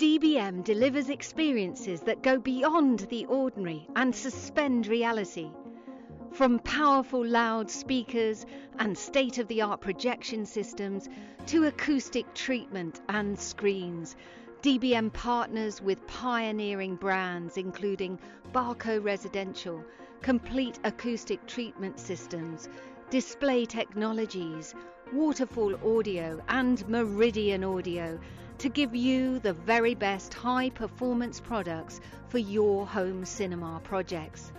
DBM delivers experiences that go beyond the ordinary and suspend reality. From powerful loudspeakers and state of the art projection systems to acoustic treatment and screens, DBM partners with pioneering brands including Barco Residential, Complete Acoustic Treatment Systems, Display Technologies, Waterfall Audio, and Meridian Audio to give you the very best high performance products for your home cinema projects.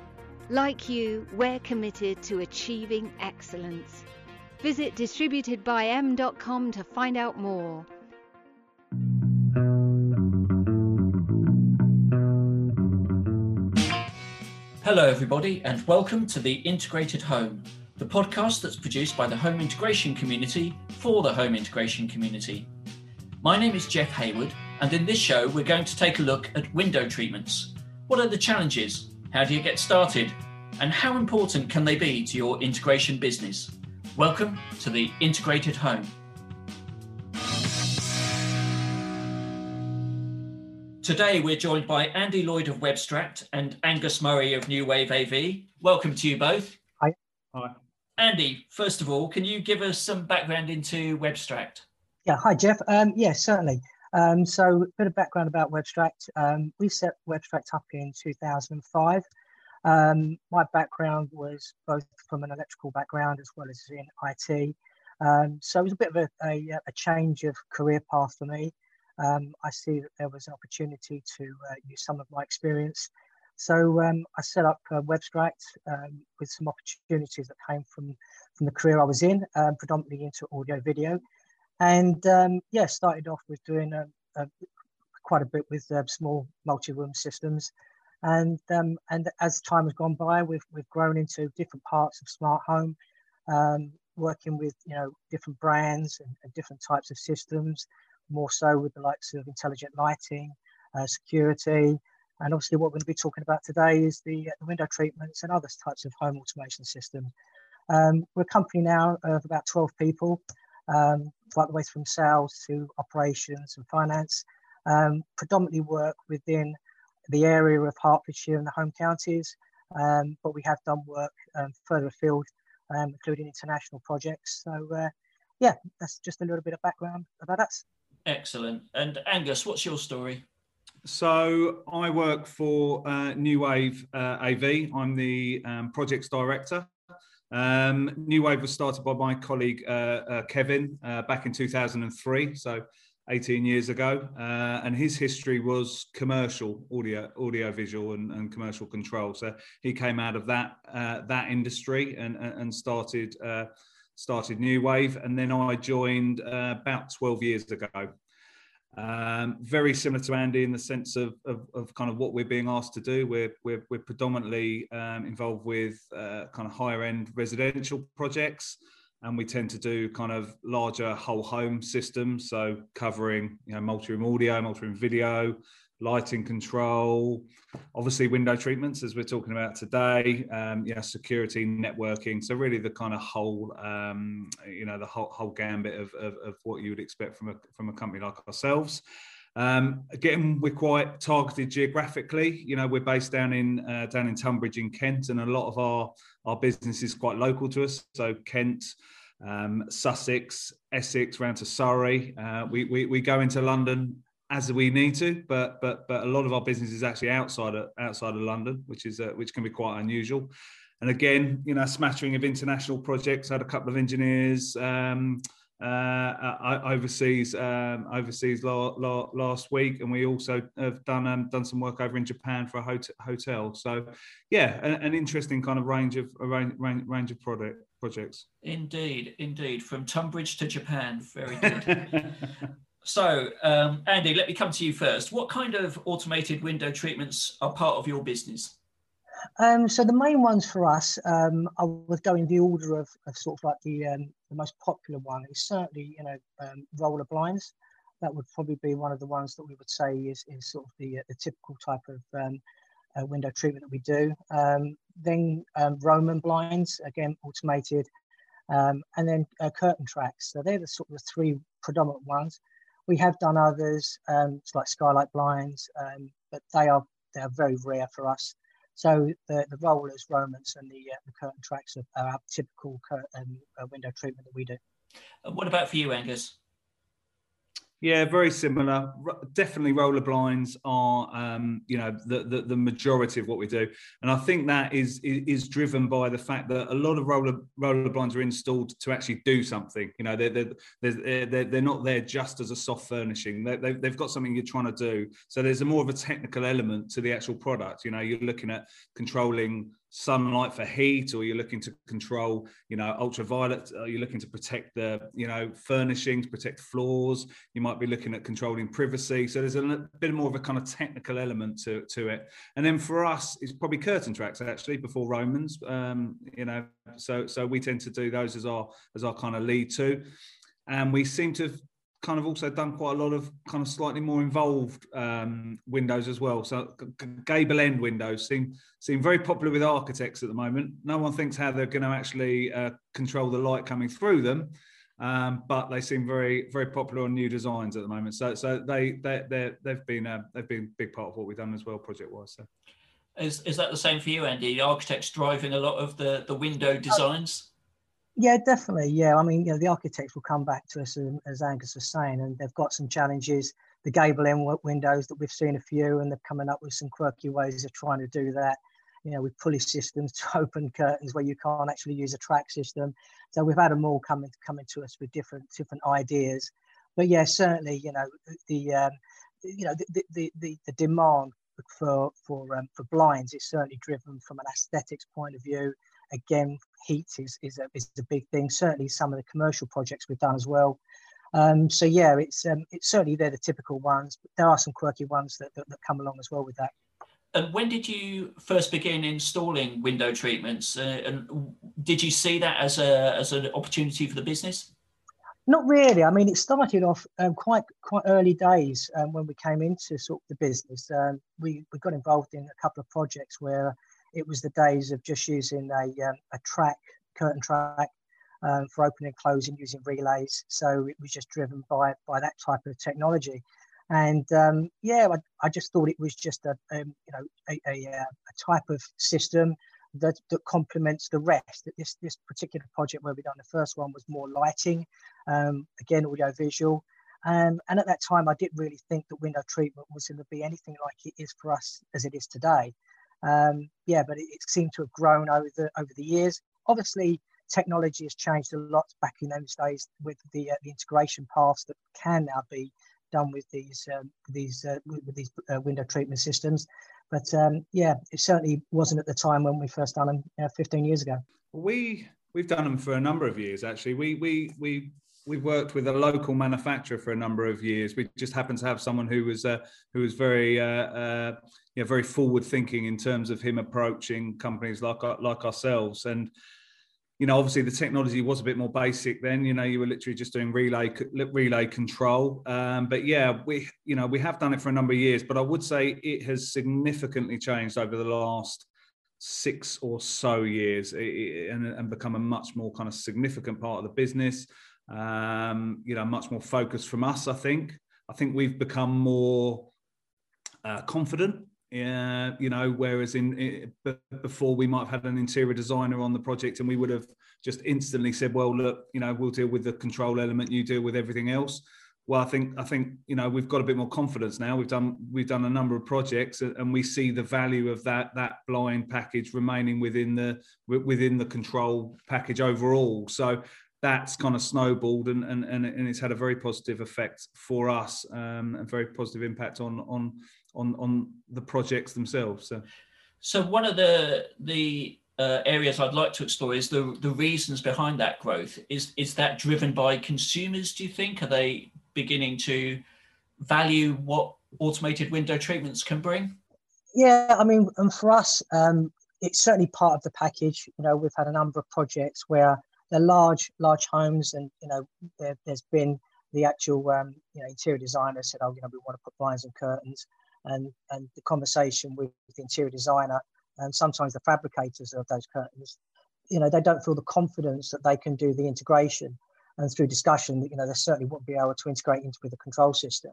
Like you, we're committed to achieving excellence. Visit distributedbym.com to find out more. Hello, everybody, and welcome to The Integrated Home, the podcast that's produced by the home integration community for the home integration community. My name is Jeff Hayward, and in this show, we're going to take a look at window treatments. What are the challenges? How do you get started? And how important can they be to your integration business? Welcome to The Integrated Home. Today, we're joined by Andy Lloyd of Webstract and Angus Murray of New Wave AV. Welcome to you both. Hi. Hi. Andy, first of all, can you give us some background into Webstract? Yeah, hi, Jeff. Um, yeah, certainly. Um, so, a bit of background about Webstract. Um, we set Webstract up in 2005. Um, my background was both from an electrical background as well as in IT. Um, so, it was a bit of a, a, a change of career path for me um, I see that there was an opportunity to uh, use some of my experience. So um, I set up uh, Webstract um, with some opportunities that came from, from the career I was in, um, predominantly into audio video. And um, yeah, started off with doing a, a, quite a bit with uh, small multi-room systems. And, um, and as time has gone by, we've, we've grown into different parts of smart home, working with you know different brands and, and different types of systems, more so with the likes of intelligent lighting, uh, security, and obviously what we're going to be talking about today is the, uh, the window treatments and other types of home automation systems. Um, we're a company now of about 12 people, um, right the way from sales to operations and finance. Um, predominantly work within the area of Hertfordshire and the home counties, um, but we have done work um, further afield, um, including international projects. So, uh, yeah, that's just a little bit of background about us. Excellent. And Angus, what's your story? So I work for uh, New Wave uh, AV. I'm the um, projects director. Um, New Wave was started by my colleague uh, uh Kevin uh, back in 2003, so 18 years ago, uh, and his history was commercial audio, audio visual, and, and commercial control. So he came out of that that industry and and started started New Wave, and then I joined uh, about 12 years ago. Um, very similar to Andy in the sense of, of, of, kind of what we're being asked to do. We're, we're, we're predominantly um, involved with uh, kind of higher end residential projects, and we tend to do kind of larger whole home systems. So covering you know multi room audio, multi room video, lighting control, obviously window treatments as we're talking about today, um, security, networking. So really the kind of whole, um, you know, the whole, whole gambit of, of, of, what you would expect from a from a company like ourselves. Um, again, we're quite targeted geographically. You know, we're based down in uh, down in Tunbridge in Kent, and a lot of our our business is quite local to us. So Kent. Um, Sussex, Essex, round to Surrey. Uh, we, we, we go into London as we need to, but but but a lot of our business is actually outside of outside of London, which is uh, which can be quite unusual. And again, you know, smattering of international projects. I had a couple of engineers um, uh, overseas um, overseas la, la, last week, and we also have done um, done some work over in Japan for a hot- hotel. So, yeah, an, an, interesting kind of range of a range, range of product projects. Indeed, indeed, from Tunbridge to Japan, very good. So, um, Andy, let me come to you first. What kind of automated window treatments are part of your business? Um, so the main ones for us, um, I would go in the order of, of sort of like the um, the most popular one is certainly you know um, roller blinds. That would probably be one of the ones that we would say is, is sort of the, uh, the typical type of um, uh, window treatment that we do. Um, then Roman blinds, again automated, and then uh, curtain tracks. So they're the sort of the three predominant ones. We have done others, um, like skylight blinds, um, but they are they are very rare for us. So the, the rollers, Romans, and the, uh, the curtain tracks are, are our typical curtain uh, window treatment that we do. And what about for you, Angus? Yeah, very similar. Definitely, roller blinds are, um, you know, the, the, the majority of what we do, and I think that is, is driven by the fact that a lot of roller roller blinds are installed to actually do something. You know, they're they're they're, they're not there just as a soft furnishing. They, they've, they've got something you're trying to do. So there's a more of a technical element to the actual product. You know, you're looking at controlling sunlight for heat or you're looking to control you know ultraviolet or you're looking to protect the you know furnishings protect floors. You might be looking at controlling privacy. So there's a bit more of a kind of technical element to, to it. And then for us it's probably curtain tracks actually before romans um, you know so so we tend to do those as our as our kind of lead to. And we seem to have kind of also done quite a lot of kind of slightly more involved um, windows as well. So gable end windows seem seem very popular with architects at the moment. No one thinks how they're going to actually uh, control the light coming through them, um, but they seem very very popular on new designs at the moment. So so they they they they've been uh, they've been a big part of what we've done as well project wise. So. Is, is that the same for you, Andy? The architects driving a lot of the, the window designs? Yeah, definitely. Yeah, I mean, you know, the architects will come back to us, as Angus was saying, and they've got some challenges. The gable end windows that we've seen a few, and they're coming up with some quirky ways of trying to do that. You know, with pulley systems to open curtains where you can't actually use a track system. So we've had them all coming coming to us with different different ideas. But yeah, certainly, you know, the um, you know the, the the, the demand for for um, for blinds is certainly driven from an aesthetics point of view again, heat is, is, a, is a big thing. Certainly, some of the commercial projects we've done as well. Um, so yeah, it's um, it's certainly they're the typical ones, but there are some quirky ones that, that, that, come along as well with that. And when did you first begin installing window treatments? Uh, and did you see that as a as an opportunity for the business? Not really. I mean, it started off um, quite quite early days um, when we came into sort of the business. Um, we we got involved in a couple of projects where it was the days of just using a, um, a track, curtain track, um, for opening and closing using relays. So it was just driven by by that type of technology. And um, yeah, I, I, just thought it was just a um, you know a, a, uh, a, type of system that, that complements the rest. That this this particular project where we done the first one was more lighting, um, again audio visual. Um, and at that time, I didn't really think that window treatment was going to be anything like it is for us as it is today. Um, yeah, but it, it, seemed to have grown over the over the years. Obviously, technology has changed a lot back in those days with the uh, the integration paths that can now be done with these um, these uh, with these uh, window treatment systems. But um, yeah, it certainly wasn't at the time when we first done them uh, 15 years ago. We we've done them for a number of years actually. We we we we've worked with a local manufacturer for a number of years. We just happened to have someone who was uh, who was very uh, uh, you know, very forward thinking in terms of him approaching companies like like ourselves. And you know, obviously the technology was a bit more basic then. You know, you were literally just doing relay relay control. Um, but yeah, we you know we have done it for a number of years. But I would say it has significantly changed over the last six or so years and, and become a much more kind of significant part of the business um, you know, much more focused from us. I think. I think we've become more uh, confident. Uh, you know, whereas in, in, before we might have had an interior designer on the project and we would have just instantly said, "Well, look, you know, we'll deal with the control element. You deal with everything else." Well, I think I think you know we've got a bit more confidence now. We've done we've done a number of projects, and we see the value of that that blind package remaining within the within the control package overall. So that's kind of snowballed and, and, and, and it's had a very positive effect for us um, and very positive impact on, on, on, on the projects themselves. So, so one of the, the uh, areas I'd like to explore is the, the reasons behind that growth. Is, is that driven by consumers, do you think? Are they beginning to value what automated window treatments can bring? Yeah, I mean, and for us, um, it's certainly part of the package. You know, we've had a number of projects where they're large, large homes, and you know there, has been the actual um, you know interior designer said, oh, you know, we want to put blinds and curtains, and and the conversation with the interior designer and sometimes the fabricators of those curtains, you know, they don't feel the confidence that they can do the integration. and through discussion, you know, they certainly wouldn't be able to integrate into the control system.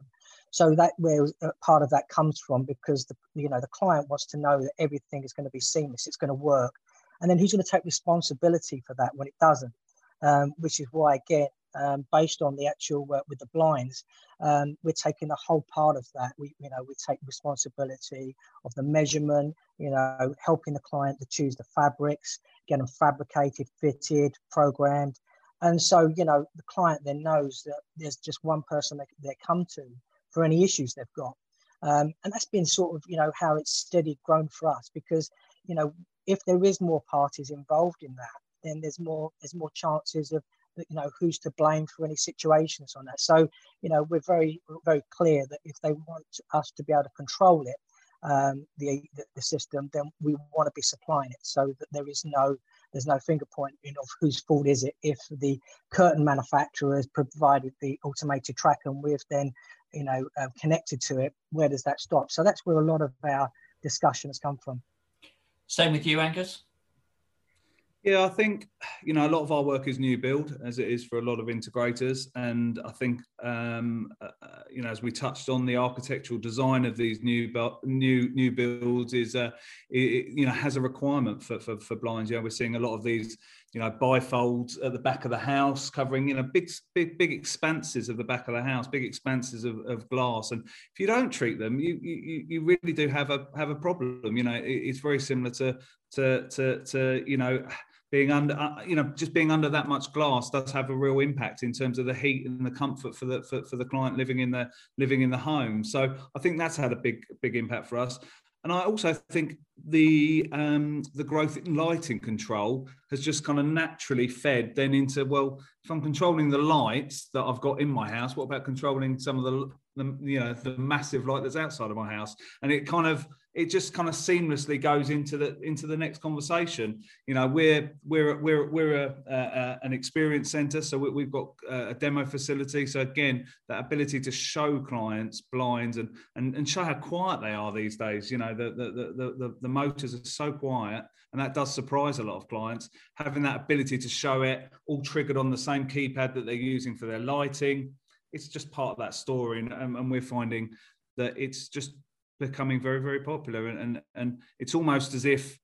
So that where uh, part of that comes from because the you know the client wants to know that everything is going to be seamless, it's going to work, and then who's going to take responsibility for that when it doesn't? Um, which is why again, um, based on the actual work with the blinds, um, we're taking the whole part of that. We you know we take responsibility of the measurement, you know, helping the client to choose the fabrics, get them fabricated, fitted, programmed. And so, you know, the client then knows that there's just one person they, they come to for any issues they've got. Um, and that's been sort of, you know, how it's steady grown for us because, you know, if there is more parties involved in that, then there's more there's more chances of you know who's to blame for any situations on that. So you know we're very very clear that if they want us to be able to control it, um, the, the system, then we want to be supplying it so that there is no there's no finger pointing of whose fault is it. If the curtain manufacturer has provided the automated track and we've then you know um, connected to it where does that stop? So that's where a lot of our discussion has come from same with you angus yeah, I think you know a lot of our work is new build, as it is for a lot of integrators, and I think um, uh, uh you know as we touched on, the architectural design of these new new new builds is uh, it, you know has a requirement for, for for blinds. Yeah, we're seeing a lot of these you know bifolds at the back of the house, covering you know big big big expanses of the back of the house, big expanses of, of glass, and if you don't treat them, you you, you really do have a have a problem. You know, it, it's very similar to to to to you know being under uh, you know just being under that much glass does have a real impact in terms of the heat and the comfort for the for, for the client living in the living in the home. So i think that's had a big big impact for us and I also think the um, the growth in lighting control has just kind of naturally fed then into well, if I'm controlling the lights that I've got in my house, what about controlling some of the, the you know the massive light that's outside of my house? And it kind of it just kind of seamlessly goes into the into the next conversation. You know, we're we're we're we're a, a an experience center, so we, have got uh, a demo facility. So again, that ability to show clients blinds and and, and show how quiet they are these days. You know, the the, the the the motors are so quiet, and that does surprise a lot of clients. Having that ability to show it all triggered on the same keypad that they're using for their lighting, it's just part of that story, and, and we're finding that it's just becoming very very popular and, and and it's almost as if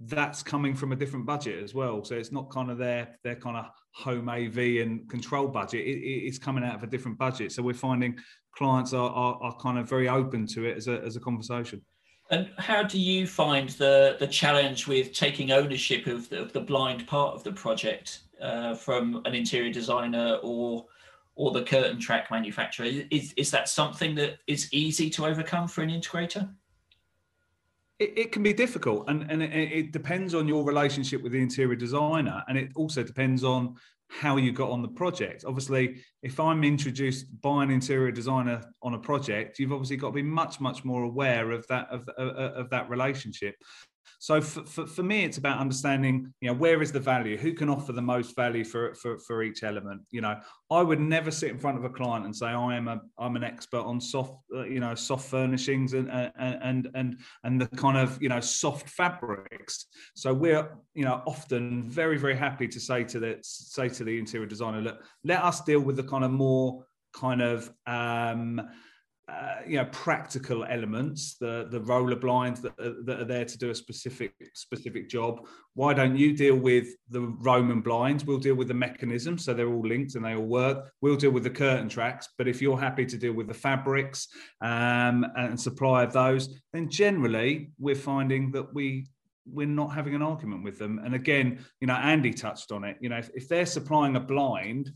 that's coming from a different budget as well. So it's not kind of their their kind of home av and control budget. It, it's coming out of a different budget. So we're finding clients are, are, are kind of very open to it as a, as a conversation. And how do you find the the challenge with taking ownership of the, of the blind part of the project uh, from an interior designer or or the curtain track manufacturer. Is, is that something that is easy to overcome for an integrator? It, it can be difficult, and, and it, it, depends on your relationship with the interior designer, and it also depends on how you got on the project. Obviously, if I'm introduced by an interior designer on a project, you've obviously got to be much, much more aware of that of, of, of that relationship. So for, for, for, me, it's about understanding, you know, where is the value? Who can offer the most value for, for, for each element? You know, I would never sit in front of a client and say, I am a, I'm an expert on soft, uh, you know, soft furnishings and, and, and, and, and the kind of, you know, soft fabrics. So we're, you know, often very, very happy to say to the, say to the interior designer, look, let us deal with the kind of more kind of, um, uh, you know practical elements the the roller blinds that are, that are there to do a specific specific job. Why don't you deal with the roman blinds? We'll deal with the mechanism so they're all linked and they all work. We'll deal with the curtain tracks but if you're happy to deal with the fabrics um, and supply of those then generally we're finding that we we're not having an argument with them. And again you know andy touched on it you know if, if they're supplying a blind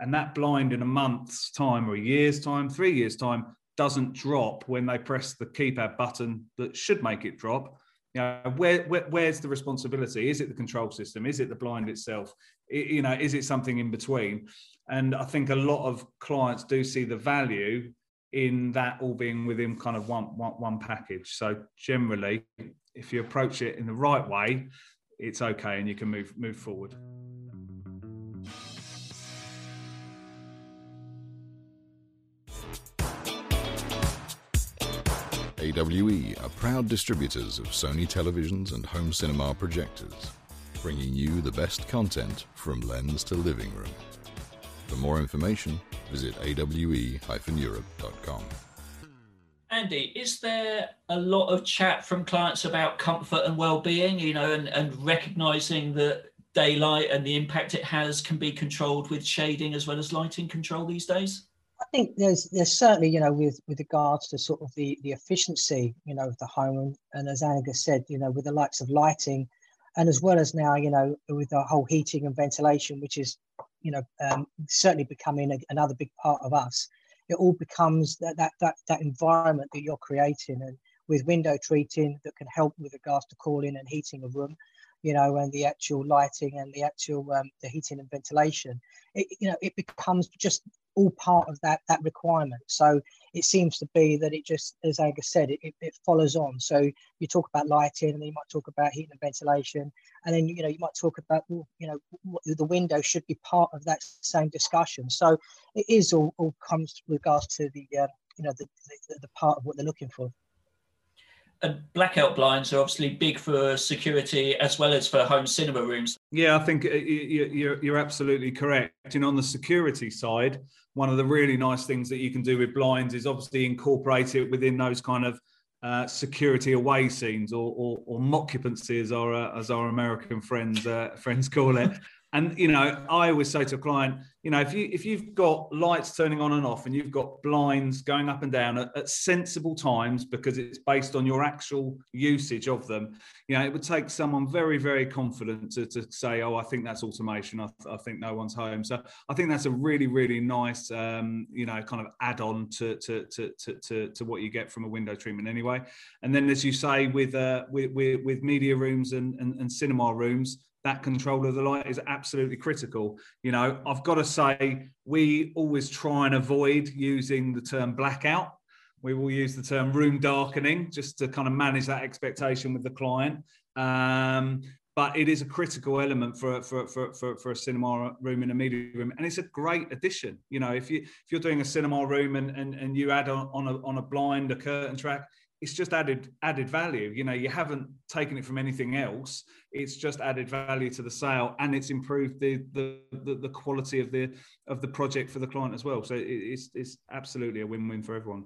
and that blind in a month's time or a year's time three years time doesn't drop when they press the keypad button that should make it drop. You know, where, where, where's the responsibility? Is it the control system? Is it the blind itself? It, you know, is it something in between? And I think a lot of clients do see the value in that all being within kind of one, one, one package. So generally, if you approach it in the right way, it's okay and you can move move forward. AWE are proud distributors of Sony televisions and home cinema projectors, bringing you the best content from lens to living room. For more information, visit awe-europe.com. Andy, is there a lot of chat from clients about comfort and well-being, you know, and, and recognizing that daylight and the impact it has can be controlled with shading as well as lighting control these days? I think there's there's certainly you know with with regards to sort of the the efficiency you know of the home and, as Angus said you know with the likes of lighting and as well as now you know with the whole heating and ventilation which is you know um, certainly becoming a, another big part of us it all becomes that, that that that environment that you're creating and with window treating that can help with regards to cooling and heating a room you know and the actual lighting and the actual um, the heating and ventilation it, you know it becomes just all part of that that requirement. So it seems to be that it just, as Angus said, it, it, follows on. So you talk about lighting, and you might talk about heating and ventilation, and then you know you might talk about you know the window should be part of that same discussion. So it is all, all comes with regards to the uh, you know the, the, the part of what they're looking for blackout blinds are obviously big for security as well as for home cinema rooms. Yeah, I think uh, you're, you're absolutely correct. And on the security side, one of the really nice things that you can do with blinds is obviously incorporate it within those kind of uh, security away scenes or, or, or mockupancy, as our uh, as our American friends uh, friends call it. And you know, I always say to a client, you know, if you if you've got lights turning on and off, and you've got blinds going up and down at, at, sensible times because it's based on your actual usage of them, you know, it would take someone very very confident to, to say, oh, I think that's automation. I, I think no one's home. So I think that's a really really nice, um, you know, kind of add on to to, to to to to what you get from a window treatment anyway. And then, as you say, with uh, with, with, with media rooms and, and, and cinema rooms that control of the light is absolutely critical. You know, I've got to say, we always try and avoid using the term blackout. We will use the term room darkening just to kind of manage that expectation with the client. Um, but it is a critical element for, for, for, for, for a cinema room in a media room. And it's a great addition. You know, if, you, if you're doing a cinema room and, and, and you add on, on, a, on a blind, a curtain track, it's just added added value. You know you haven't taken it from anything else. It's just added value to the sale and it's improved the the the, the quality of the of the project for the client as well. So it's it's absolutely a win-win for everyone.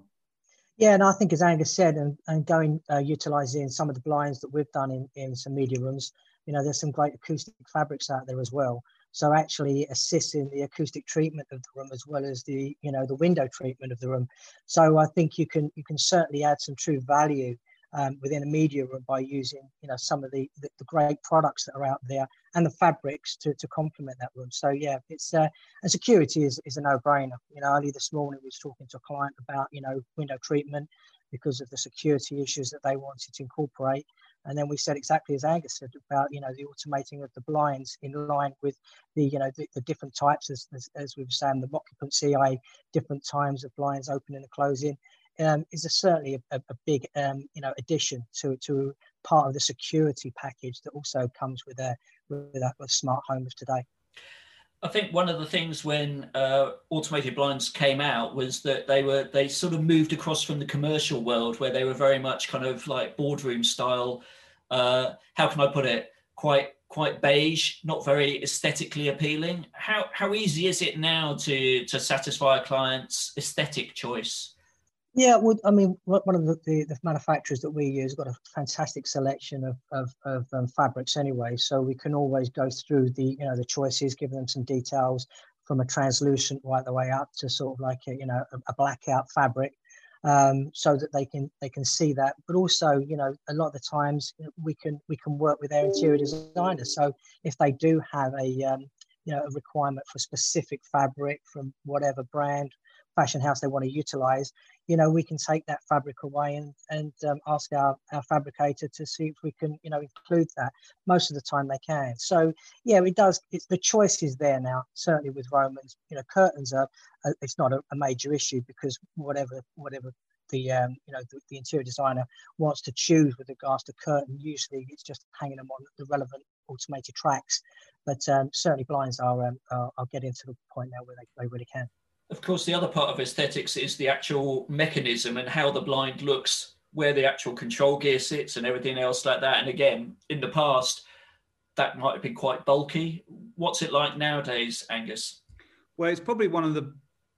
Yeah and i think as angus said and, and going uh, utilizing some of the blinds that we've done in in some media rooms you know there's some great acoustic fabrics out there as well so actually assisting the acoustic treatment of the room as well as the you know the window treatment of the room. So i think you can you can certainly add some true value um, within a media room by using you know some of the, the, the great products that are out there and the fabrics to, to complement that room. So yeah it's uh, and security is, is a no-brainer. You know early this morning we was talking to a client about you know window treatment because of the security issues that they wanted to incorporate and then we said exactly as Angus said about, you know, the automating of the blinds in line with the, you know, the, the different types, as, as, as, we were saying, the occupancy, i.e. different times of blinds opening and closing, um, is a, certainly a, a big, um, you know, addition to, to part of the security package that also comes with a, with a, with smart homes today. I think one of the things when uh, automated blinds came out was that they were they sort of moved across from the commercial world where they were very much kind of like boardroom style. Uh, how can I put it? Quite quite beige, not very aesthetically appealing. How how easy is it now to to satisfy a client's aesthetic choice? Yeah, well, I mean, one of the, the, the, manufacturers that we use got a fantastic selection of, of, of um, fabrics anyway, so we can always go through the you know the choices, give them some details from a translucent right the way up to sort of like a you know a, a blackout fabric, um, so that they can they can see that. But also, you know, a lot of the times we can we can work with their interior designers. So if they do have a um, you know a requirement for specific fabric from whatever brand fashion house they want to utilize, you know, we can take that fabric away and, and um, ask our, our fabricator to see if we can, you know, include that. Most of the time they can. So, yeah, it does. It's the choice is there now, certainly with Romans. You know, curtains are, uh, it's not a, a major issue because whatever, whatever the um, you know the, the, interior designer wants to choose with regards to curtain. Usually, it's just hanging them on the relevant automated tracks. But um, certainly, blinds are, um, are, are getting to the point now where they, they really can of course, the other part of aesthetics is the actual mechanism and how the blind looks, where the actual control gear sits, and everything else like that. And again, in the past, that might have been quite bulky. What's it like nowadays, Angus? Well, it's probably one of the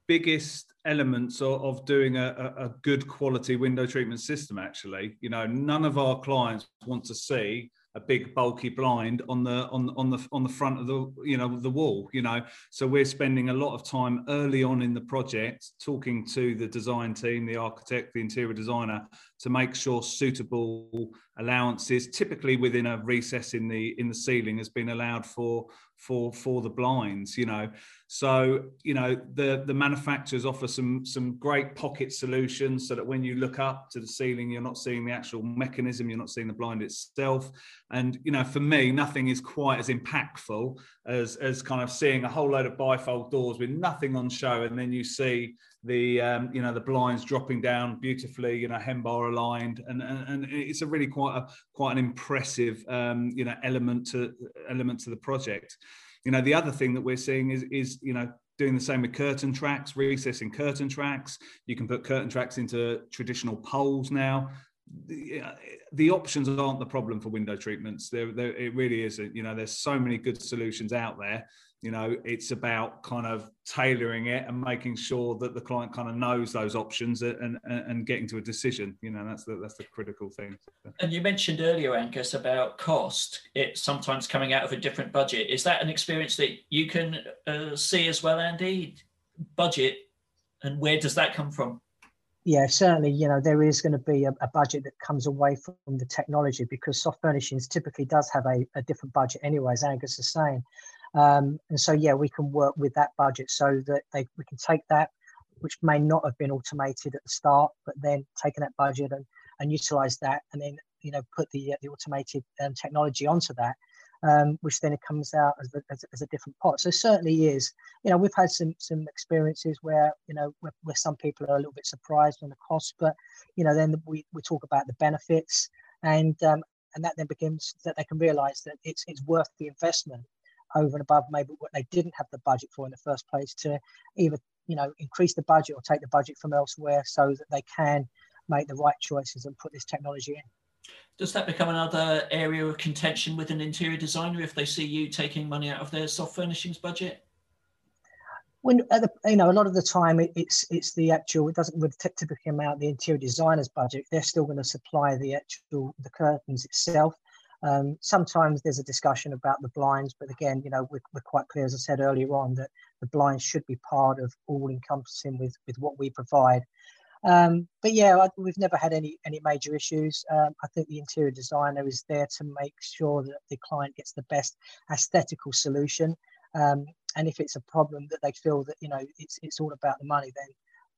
biggest elements of, of doing a, a, good quality window treatment system actually you know none of our clients want to see a big bulky blind on the on on the on the front of the you know the wall you know? So we're spending a lot of time early on in the project talking to the design team the architect the interior designer to make sure suitable allowances typically within a recess in the in the ceiling has been allowed for for for the blinds you know? So you know the the manufacturers offer some some great pocket solutions so that when you look up to the ceiling you're not seeing the actual mechanism you're not seeing the blind itself. And you know for me nothing is quite as impactful as as kind of seeing a whole load of bifold doors with nothing on show and then you see the um, you know the blinds dropping down beautifully you know hembar aligned and, and, and it's a really quite a quite an impressive um, you know element to element to the project. You know the other thing that we're seeing is is you know doing the same with curtain tracks recessing curtain tracks. You can put curtain tracks into traditional poles now. The, the options aren't the problem for window treatments. There it really isn't. You know there's so many good solutions out there you know it's about kind of tailoring it and making sure that the client kind of knows those options and, and, and getting to a decision you know that's the that's the critical thing. And you mentioned earlier angus about cost. It's sometimes coming out of a different budget. Is that an experience that you can uh, see as well andy? Budget and where does that come from? Yeah, certainly, you know, there is going to be a, a, budget that comes away from the technology because soft furnishings typically does have a, a different budget anyway, as Angus is saying. Um, and so, yeah, we can work with that budget so that they, we can take that, which may not have been automated at the start, but then taking that budget and, and utilize that and then, you know, put the, the automated um, technology onto that, um, which then it comes out as, a, as, as, a different pot. So certainly is, you know, we've had some, some experiences where, you know, where, where some people are a little bit surprised on the cost, but, you know, then we, we talk about the benefits and, um, and that then begins that they can realize that it's, it's worth the investment over and above maybe what they didn't have the budget for in the first place to either you know increase the budget or take the budget from elsewhere so that they can make the right choices and put this technology in. Does that become another area of contention with an interior designer if they see you taking money out of their soft furnishings budget? When the, you know a lot of the time it, it's it's the actual it doesn't really typically come out the interior designer's budget. They're still going to supply the actual the curtains itself um, sometimes there's a discussion about the blinds, but again, you know, we're, we're, quite clear, as I said earlier on, that the blinds should be part of all encompassing with, with what we provide. Um, but yeah, I, we've never had any any major issues. Um, I think the interior designer is there to make sure that the client gets the best aesthetical solution. Um, and if it's a problem that they feel that you know it's it's all about the money, then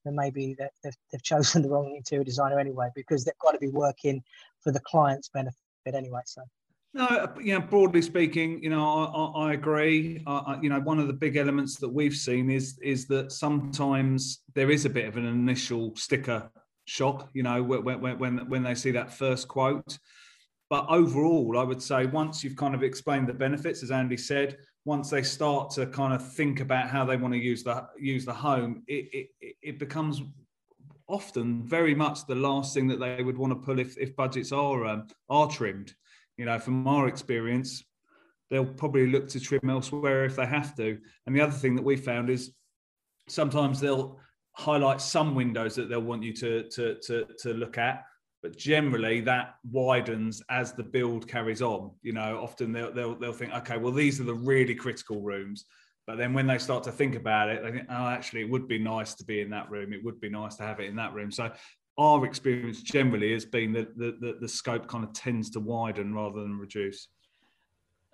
then maybe they've, they've chosen the wrong interior designer anyway, because they've got to be working for the client's benefit anyway. So. No, you know, broadly speaking, you know, I, I agree. I, you know, one of the big elements that we've seen is is that sometimes there is a bit of an initial sticker shock. You know, when when when they see that first quote. But overall, I would say once you've kind of explained the benefits, as Andy said, once they start to kind of think about how they want to use the use the home, it it, it becomes often very much the last thing that they would want to pull if, if budgets are um, are trimmed. You know, from our experience, they'll probably look to trim elsewhere if they have to. And the other thing that we found is sometimes they'll highlight some windows that they'll want you to to to, to look at. But generally, that widens as the build carries on. You know, often they'll, they'll they'll think, okay, well, these are the really critical rooms but then when they start to think about it, they think, oh, actually, it would be nice to be in that room. It would be nice to have it in that room. So our experience generally has been that the, the, the scope kind of tends to widen rather than reduce.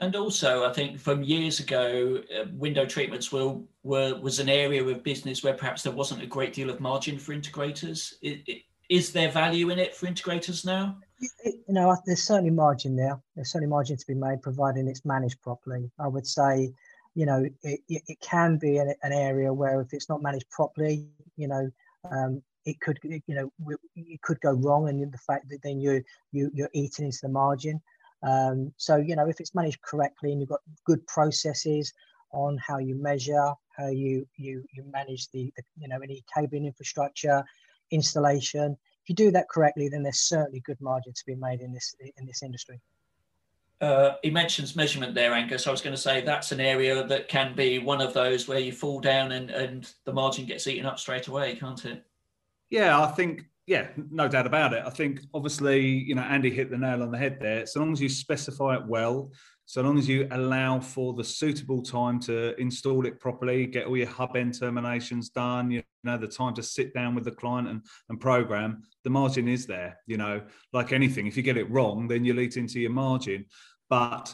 And also, I think from years ago, uh, window treatments were, were was an area of business where perhaps there wasn't a great deal of margin for integrators. It, it, is there value in it for integrators now? You know, there's certainly margin there. There's certainly margin to be made, providing it's managed properly. I would say you know, it, it can be an, an, area where if it's not managed properly, you know, um, it could, you know, it could go wrong, and the fact that then you you you're eating into the margin. Um, so you know, if it's managed correctly and you've got good processes on how you measure, how you you you manage the, the you know any cabling infrastructure, installation. If you do that correctly, then there's certainly good margin to be made in this in this industry. Uh, he mentions measurement there, Angus. I was going to say that's an area that can be one of those where you fall down and, and the margin gets eaten up straight away, can't it? Yeah, I think, yeah, no doubt about it. I think obviously, you know, Andy hit the nail on the head there. So long as you specify it well, so long as you allow for the suitable time to install it properly, get all your hub end terminations done, you know, the time to sit down with the client and, and program, the margin is there. You know, like anything, if you get it wrong, then you lead into your margin. But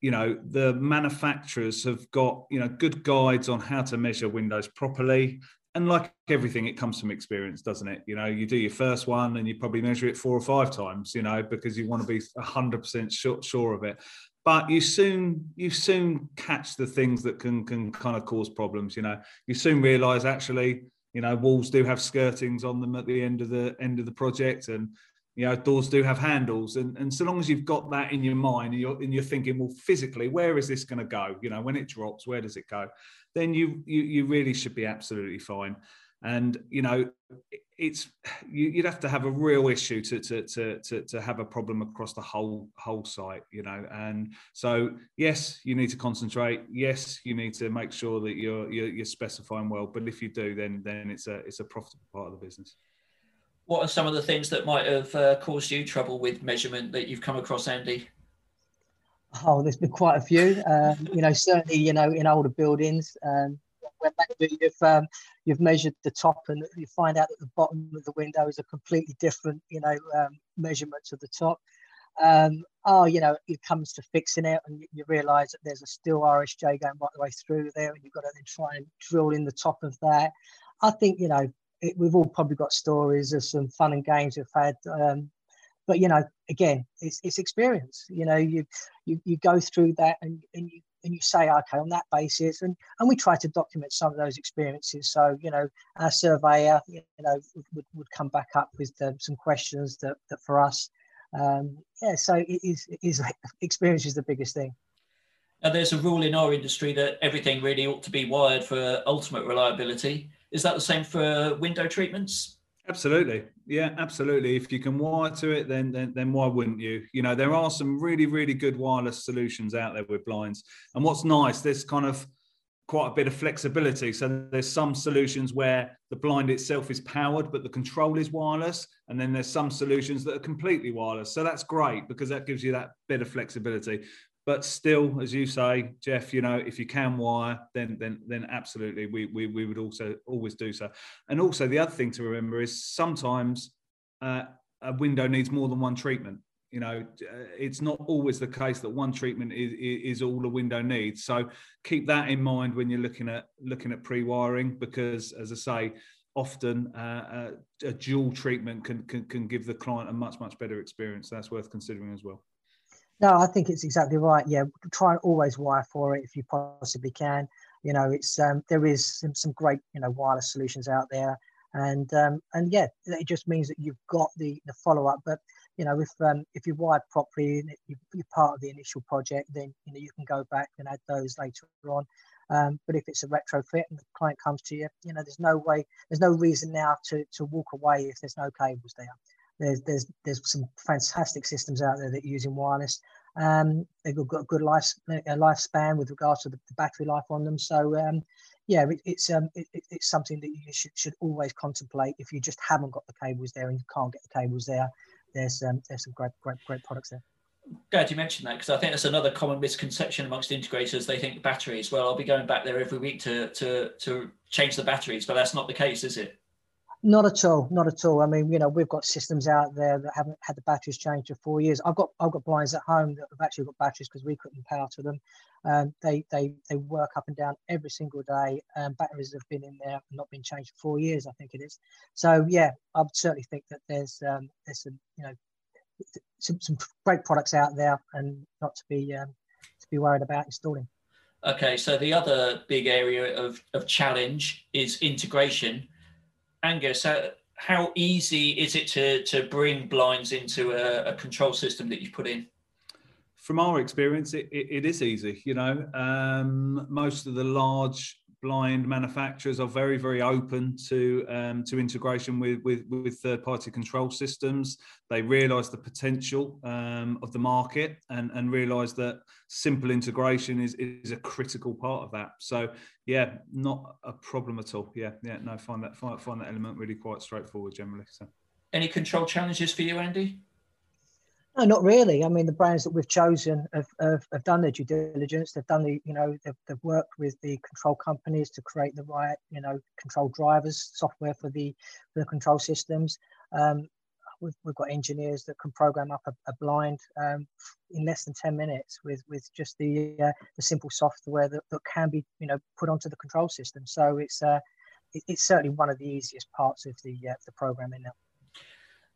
you know, the manufacturers have got, you know, good guides on how to measure windows properly and like everything, it comes from experience, doesn't it? You know, you do your first one and you probably measure it four or five times, you know, because you want to be hundred percent sure, sure of it. But you soon you soon catch the things that can can kind of cause problems. You know, you soon realise actually, you know, walls do have skirtings on them at the end of the end of the project, and you know, doors do have handles. And and so long as you've got that in your mind and you're and you're thinking, well, physically, where is this going to go? You know, when it drops, where does it go? then you you, you really should be absolutely fine. And you know, it's you, would have to have a real issue to, to to to to have a problem across the whole whole site. You know, and so yes, you need to concentrate. Yes, you need to make sure that you're you're, you're specifying well. But if you do, then then it's a it's a profitable part of the business what are some of the things that might have uh, caused you trouble with measurement that you've come across, Andy? Oh, there's been quite a few. Um, you know, certainly, you know, in older buildings, um, you've um, you've measured the top and you find out that the bottom of the window is a completely different, you know, um, measurement to the top. Um, oh, you know, it comes to fixing it, and you, you realise that there's a steel RSJ going right the way through there, and you've got to then try and drill in the top of that. I think you know it, we've all probably got stories of some fun and games we've had um, but you know again it's, it's experience you know you, you you go through that and, and you and you say okay on that basis and and we try to document some of those experiences. So you know our surveyor you know would, would come back up with um, some questions that, that for us um, yeah so it is, it is experience is the biggest thing. Now there's a rule in our industry that everything really ought to be wired for ultimate reliability is that the same for window treatments Absolutely. Yeah, absolutely. If you can wire to it, then, then then why wouldn't you? You know, there are some really, really good wireless solutions out there with blinds. And what's nice, there's kind of quite a bit of flexibility. So there's some solutions where the blind itself is powered, but the control is wireless. And then there's some solutions that are completely wireless. So that's great because that gives you that bit of flexibility but still, as you say, Jeff, you know, if you can wire, then then then absolutely, we we, we would also always do so. And also, the other thing to remember is sometimes uh, a window needs more than one treatment. You know, uh, it's not always the case that one treatment is, is all a window needs. So keep that in mind when you're looking at looking at pre-wiring, because as I say, often uh, a, a dual treatment can, can can give the client a much much better experience. That's worth considering as well. No, I think it's exactly right. Yeah, try and always wire for it if you possibly can. You know, it's um, there is some, some great you know wireless solutions out there, and um, and yeah, it just means that you've got the the follow up. But you know, if um, if you wired properly, you, are part of the initial project, then you know you can go back and add those later on. Um, but if it's a retrofit and the client comes to you, you know, there's no way, there's no reason now to to walk away if there's no cables there. There's there's there's some fantastic systems out there that are using wireless. Um, they've got a good life lifespan with regards to the, the battery life on them. So um, yeah, it, it's um, it, it's something that you should should always contemplate if you just haven't got the cables there and you can't get the cables there. There's um, there's some great great great products there. Glad you mentioned that because I think that's another common misconception amongst integrators. They think batteries. Well, I'll be going back there every week to to to change the batteries, but that's not the case, is it? Not at all, not at all. I mean, you know, we've got systems out there that haven't had the batteries changed for four years. I've got I've got blinds at home that have actually got batteries because we couldn't power to them. Um, they they they work up and down every single day. Um, batteries have been in there and not been changed for four years, I think it is. So yeah, I would certainly think that there's um, there's some you know some, some great products out there and not to be um, to be worried about installing. Okay, so the other big area of, of challenge is integration Angus, how, how easy is it to, to bring blinds into a, a control system that you've put in? From our experience, it, it, it is easy. You know, um, most of the large blind manufacturers are very very open to um, to integration with with, with third party control systems. They realize the potential um, of the market and and realize that simple integration is is a critical part of that. So yeah not a problem at all. Yeah yeah no find that find, find that element really quite straightforward generally so. Any control challenges for you andy no, not really. I mean, the brands that we've chosen have, have, have, done their due diligence. They've done the, you know, they've, they've worked with the control companies to create the right, you know, control drivers, software for the for the control systems. Um, we've, we've got engineers that can program up a, a blind um, in less than 10 minutes with with just the uh, the simple software that, that can be, you know, put onto the control system. So it's uh, it, it's certainly one of the easiest parts of the uh, the programming now.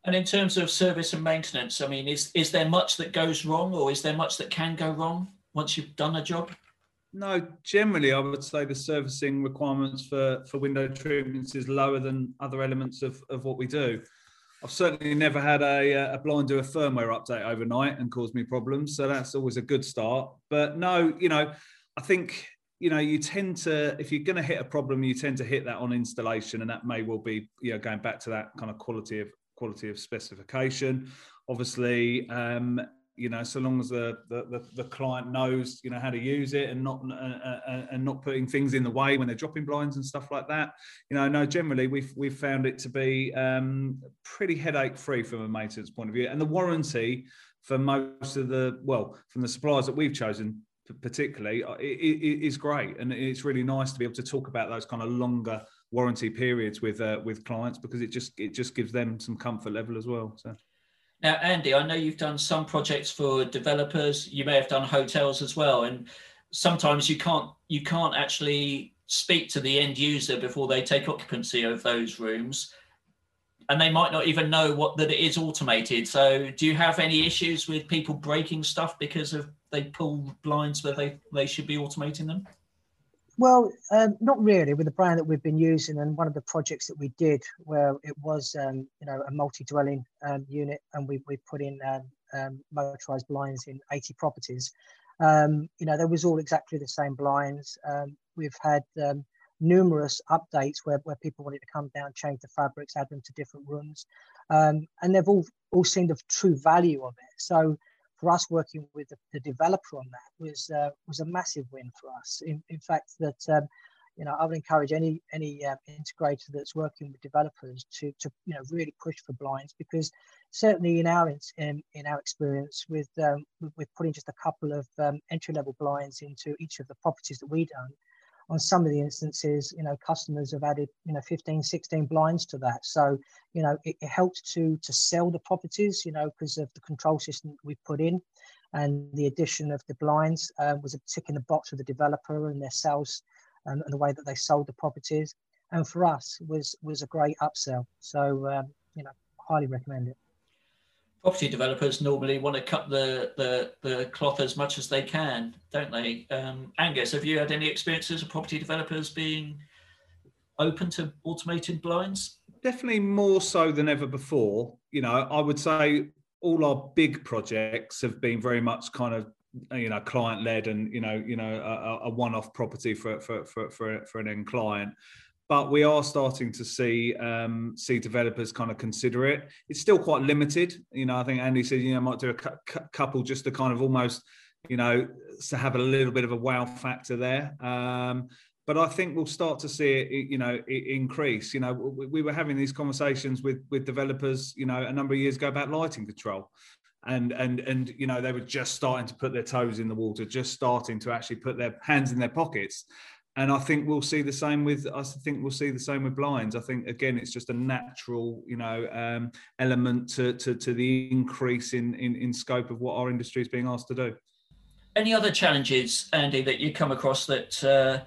And in terms of service and maintenance, I mean, is is there much that goes wrong, or is there much that can go wrong once you've done a job? No, generally, I would say the servicing requirements for for window treatments is lower than other elements of of what we do. I've certainly never had a, a blind do a firmware update overnight and cause me problems, so that's always a good start. But no, you know, I think you know you tend to if you're going to hit a problem you tend to hit that on installation and that may well be you know going back to that kind of quality of quality of specification. Obviously, um, you know, so long as the, the, the client knows, you know, how to use it and not uh, uh, and not putting things in the way when they're dropping blinds and stuff like that. You know, no, generally we've we've found it to be um, pretty headache free from a maintenance point of view, and the warranty for most of the well from the suppliers that we've chosen particularly uh, is great and it's really nice to be able to talk about those kind of longer warranty periods with uh, with clients because it just it just gives them some comfort level as well. So. Now, Andy, I know you've done some projects for developers. You may have done hotels as well, and sometimes you can't you can't actually speak to the end user before they take occupancy of those rooms, and they might not even know what that it is automated. So, do you have any issues with people breaking stuff because of they pull blinds where they they should be automating them? Well, um, not really. With the brand that we've been using, and one of the projects that we did, where it was, um, you know, a multi-dwelling um, unit, and we we put in um, um, motorized blinds in 80 properties. Um, you know, there was all exactly the same blinds. we've had numerous updates where, where people wanted to come down, change the fabrics, add them to different rooms, and they've all all seen the true value of it. So for us working with the, the developer on that was uh, was a massive win for us. In, in fact, that um, you know I would encourage any any uh, integrator that's working with developers to to you know really push for blinds because certainly in our in, in our experience with um, with putting just a couple of um, entry level blinds into each of the properties that we done on some of the instances, you know, customers have added, you know, 15, 16 blinds to that. So, you know, it, it helped to to sell the properties, you know, because of the control system we put in and the addition of the blinds uh, was a tick in the box with the developer and their sales and, and, the way that they sold the properties. And for us was was a great upsell. So, um, you know, highly recommend it property developers normally want to cut the, the, the cloth as much as they can, don't they? Um, Angus, have you had any experiences of property developers being open to automated blinds? Definitely more so than ever before. You know, I would say all our big projects have been very much kind of you know client led and you know you know a, a one-off property for for for for, for an end client but we are starting to see um, see developers kind of consider it. It's still quite limited, you know. I think Andy said you know might do a cu- couple just to kind of almost you know to have a little bit of a wow factor there. Um, but I think we'll start to see it, you know, increase. You know, we, we were having these conversations with with developers, you know, a number of years ago about lighting control, and and and you know they were just starting to put their toes in the water, just starting to actually put their hands in their pockets and I think we'll see the same with I think we'll see the same with blinds. I think again it's just a natural you know um, element to, to, to the increase in, in in scope of what our industry is being asked to do. Any other challenges, Andy, that you come across that uh,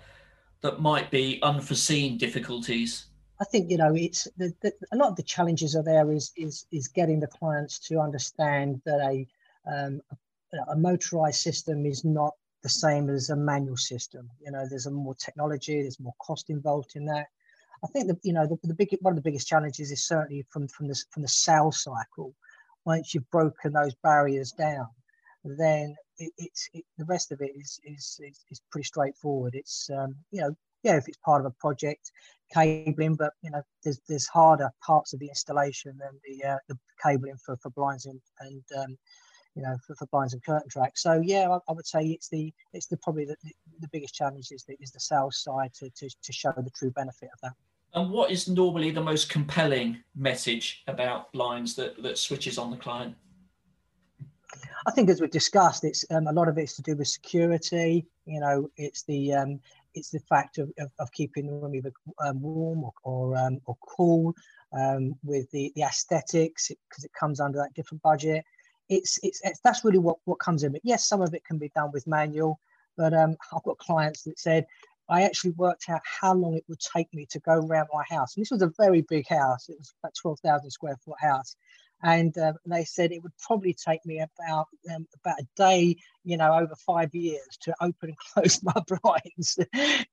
that might be unforeseen difficulties? I think you know it's the, the, a lot of the challenges are there is is is getting the clients to understand that a um, a, a motorized system is not the same as a manual system. You know, there's a more technology, there's more cost involved in that. I think that you know the, the big one of the biggest challenges is certainly from from the from the sales cycle. Once you've broken those barriers down, then it, it's it, the rest of it is, is is is pretty straightforward. It's um, you know yeah, if it's part of a project, cabling, but you know, there's there's harder parts of the installation than the uh, the cabling for, for blinds and and um, you know for, for blinds and curtain tracks. So yeah, I, I, would say it's the it's the probably the, the biggest challenge is the is the sales side to, to to show the true benefit of that. And what is normally the most compelling message about blinds that that switches on the client? I think, as we've discussed, it's um, a lot of it's to do with security. You know, it's the um, it's the fact of, of, of keeping the room either um, warm or or, um, or cool. Um, with the the aesthetics, because it, comes under that different budget. It's, it's, it's that's really what what comes in. But yes, some of it can be done with manual. But um, I've got clients that said I actually worked out how long it would take me to go around my house. And this was a very big house. It was about 12,000 square foot house and uh, they said it would probably take me about um, about a day, you know, over five years to open and close my blinds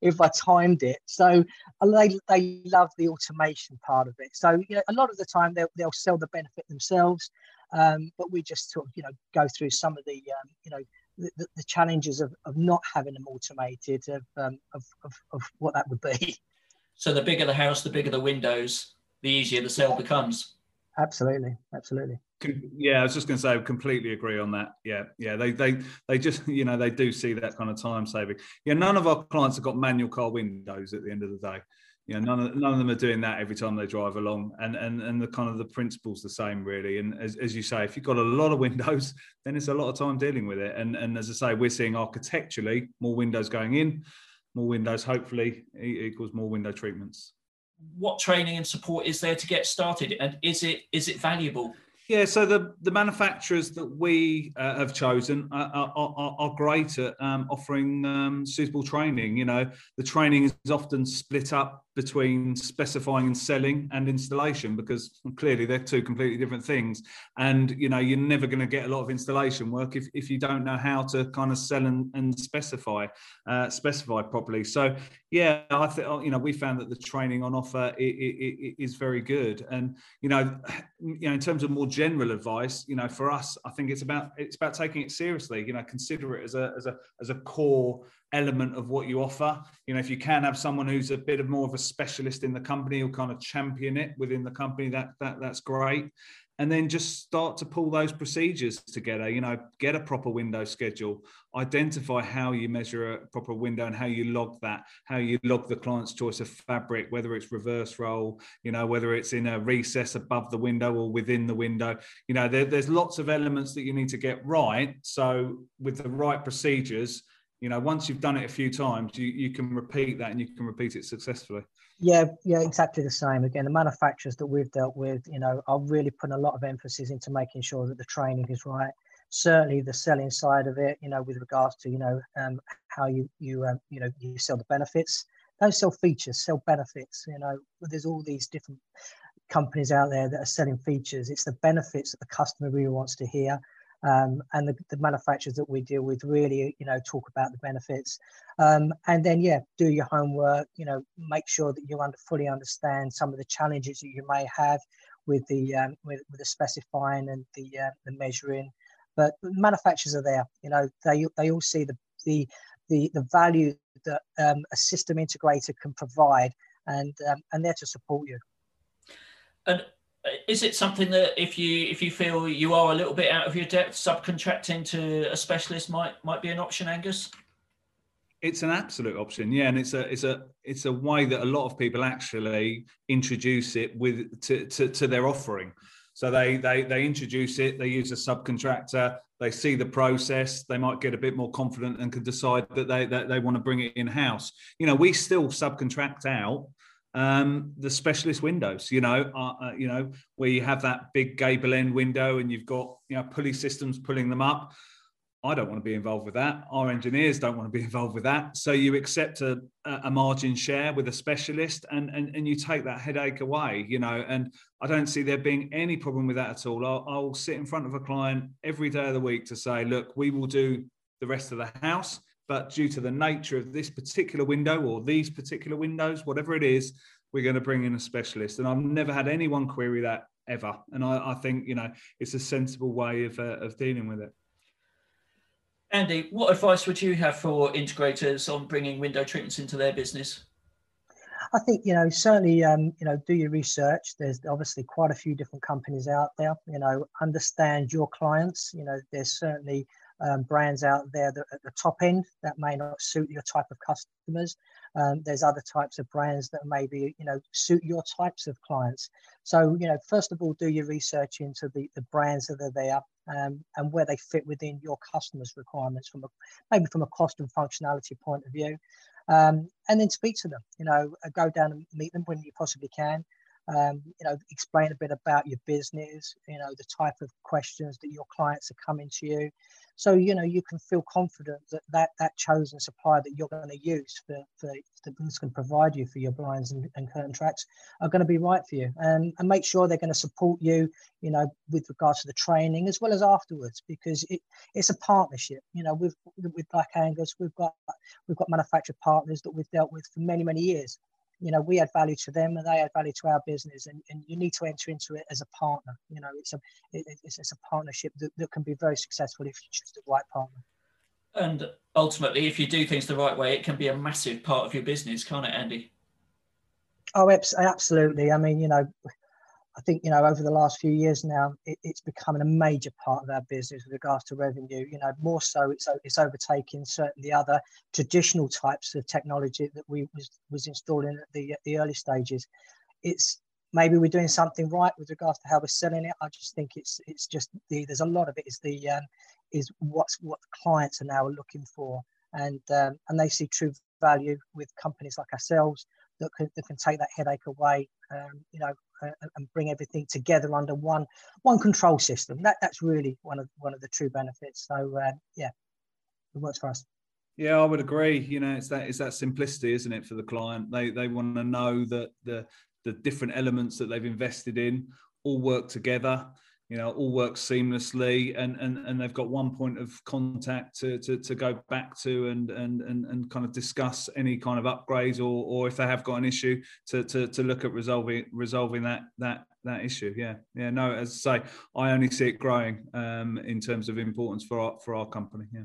if I timed it. So uh, they they love the automation part of it. So you know, a lot of the time they'll they'll sell the benefit themselves, um, but we just sort of you know go through some of the um, you know. The, the, challenges of, of not having them automated of, um, of, of, of what that would be. So the bigger the house, the bigger the windows, the easier the sale becomes. Absolutely, absolutely. Yeah, I was just going to say, I completely agree on that. Yeah, yeah, they they they just you know they do see that kind of time saving. Yeah, none of our clients have got manual car windows at the end of the day. Yeah, none of none of them are doing that every time they drive along, and and and the kind of the principle's the same really. And as, as you say, if you've got a lot of windows, then it's a lot of time dealing with it. And and as I say, we're seeing architecturally more windows going in, more windows hopefully equals more window treatments what training and support is there to get started and is it is it valuable yeah, so the, the manufacturers that we uh, have chosen are, are, are great at um, offering um, suitable training. You know, the training is often split up between specifying and selling and installation because clearly they're two completely different things. And you know you're never going to get a lot of installation work if, if you don't know how to kind of sell and, and specify uh, specify properly. So yeah i think you know we found that the training on offer is very good. And you know you know in terms of more general advice you know for us i think it's about it's about taking it seriously you know consider it as a as a as a core element of what you offer. You know, if you can have someone who's a bit of more of a specialist in the company who'll kind of champion it within the company, that that that's great. And then just start to pull those procedures together. You know, get a proper window schedule, identify how you measure a proper window and how you log that, how you log the client's choice of fabric, whether it's reverse roll, you know, whether it's in a recess above the window or within the window. You know, there, there's lots of elements that you need to get right. So with the right procedures, you know once you've done it a few times you, you can repeat that and you can repeat it successfully. Yeah yeah exactly the same. Again the manufacturers that we've dealt with you know are really putting a lot of emphasis into making sure that the training is right. Certainly the selling side of it you know with regards to you know um, how you you um, you know you sell the benefits. Don't sell features sell benefits you know. There's all these different companies out there that are selling features. It's the benefits that the customer really wants to hear um, and the, the, manufacturers that we deal with really, you know, talk about the benefits. Um, and then, yeah, do your homework. You know, make sure that you under, fully understand some of the challenges that you may have with the um, with, with the specifying and the uh, the measuring. But manufacturers are there. You know, they they all see the the the, the value that um, a system integrator can provide, and um, and they're to support you. And Uh, is it something that if you if you feel you are a little bit out of your depth, subcontracting to a specialist might might be an option, Angus? It's an absolute option, yeah, and it's a it's a it's a way that a lot of people actually introduce it with to to, to their offering. So they they they introduce it, they use a subcontractor, they see the process, they might get a bit more confident and can decide that they that they want to bring it in house. You know, we still subcontract out um, the specialist windows. You know, uh, uh, you know where you have that big gable end window and you've got you know pulley systems pulling them up. I don't want to be involved with that. Our engineers don't want to be involved with that. So you accept a, a margin share with a specialist and, and, and you take that headache away, you know, and I don't see there being any problem with that at all. I'll, I'll sit in front of a client every day of the week to say, look, we will do the rest of the house but due to the nature of this particular window or these particular windows, whatever it is, we're going to bring in a specialist. And I've never had anyone query that ever. And I, I think, you know, it's a sensible way of, uh, of dealing with it. Andy, what advice would you have for integrators on bringing window treatments into their business? I think you know certainly um, you know do your research. There's obviously quite a few different companies out there. You know, understand your clients. You know, there's certainly um, brands out there that at the top end that may not suit your type of customers. Um, there's other types of brands that maybe you know suit your types of clients. So you know, first of all, do your research into the, the brands that are there um, and where they fit within your customers' requirements from a, maybe from a cost and functionality point of view. Um, and then speak to them. You know, go down and meet them when you possibly can. Um, you know, explain a bit about your business. You know, the type of questions that your clients are coming to you. So you know you can feel confident that that, that chosen supplier that you're going to use for, for that's going to provide you for your blinds and, and curtain tracks are going to be right for you, and and make sure they're going to support you, you know, with regards to the training as well as afterwards, because it, it's a partnership. You know, with with Black Angus, we've got we've got manufacturer partners that we've dealt with for many many years, you know we add value to them and they add value to our business and, and you need to enter into it as a partner you know it's a it, it's, it's, a partnership that, that can be very successful if you choose the right partner. And ultimately if you do things the right way it can be a massive part of your business can't it andy? Oh absolutely. I mean you know I think you know over the last few years now, it, it's becoming a major part of our business with regards to revenue. You know, more so it's it's overtaking certainly other traditional types of technology that we was was installing at the at the early stages. It's maybe we're doing something right with regards to how we're selling it. I just think it's it's just the there's a lot of it is the um, is what's what clients are now looking for, and um, and they see true value with companies like ourselves that can, that can take that headache away, um, you know, and bring everything together under one one control system. That that's really one of one of the true benefits. So uh, yeah, it works for us. Yeah, I would agree. You know, it's that it's that simplicity, isn't it, for the client? They they want to know that the the different elements that they've invested in all work together you know all works seamlessly and and, and they've got one point of contact to, to, to go back to and, and and and kind of discuss any kind of upgrades or or if they have got an issue to to, to look at resolving resolving that that that issue. Yeah. Yeah no as i say i only see it growing um, in terms of importance for our for our company. Yeah.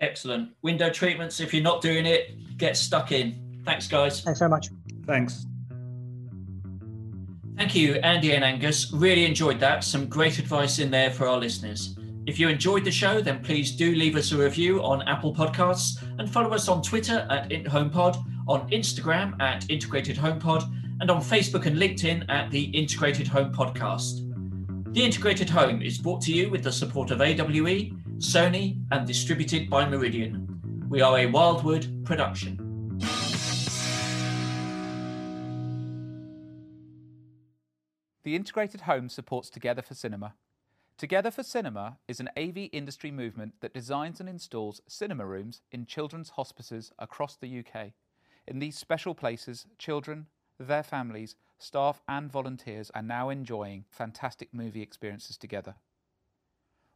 Excellent. Window treatments if you're not doing it get stuck in. Thanks guys. Thanks very much. Thanks Thank you, Andy and Angus. Really enjoyed that. Some great advice in there for our listeners. If you enjoyed the show, then please do leave us a review on Apple Podcasts and follow us on Twitter at IntHomePod, on Instagram at Integrated HomePod, and on Facebook and LinkedIn at the Integrated Home Podcast. The Integrated Home is brought to you with the support of AWE, Sony, and distributed by Meridian. We are a Wildwood production. The Integrated Home supports Together for Cinema. Together for Cinema is an AV industry movement that designs and installs cinema rooms in children's hospices across the UK. In these special places, children, their families, staff, and volunteers are now enjoying fantastic movie experiences together.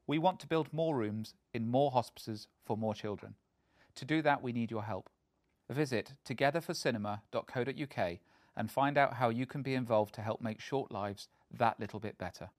We want to build more rooms in more hospices for more children. To do that, we need your help. Visit togetherforcinema.co.uk and find out how you can be involved to help make short lives that little bit better.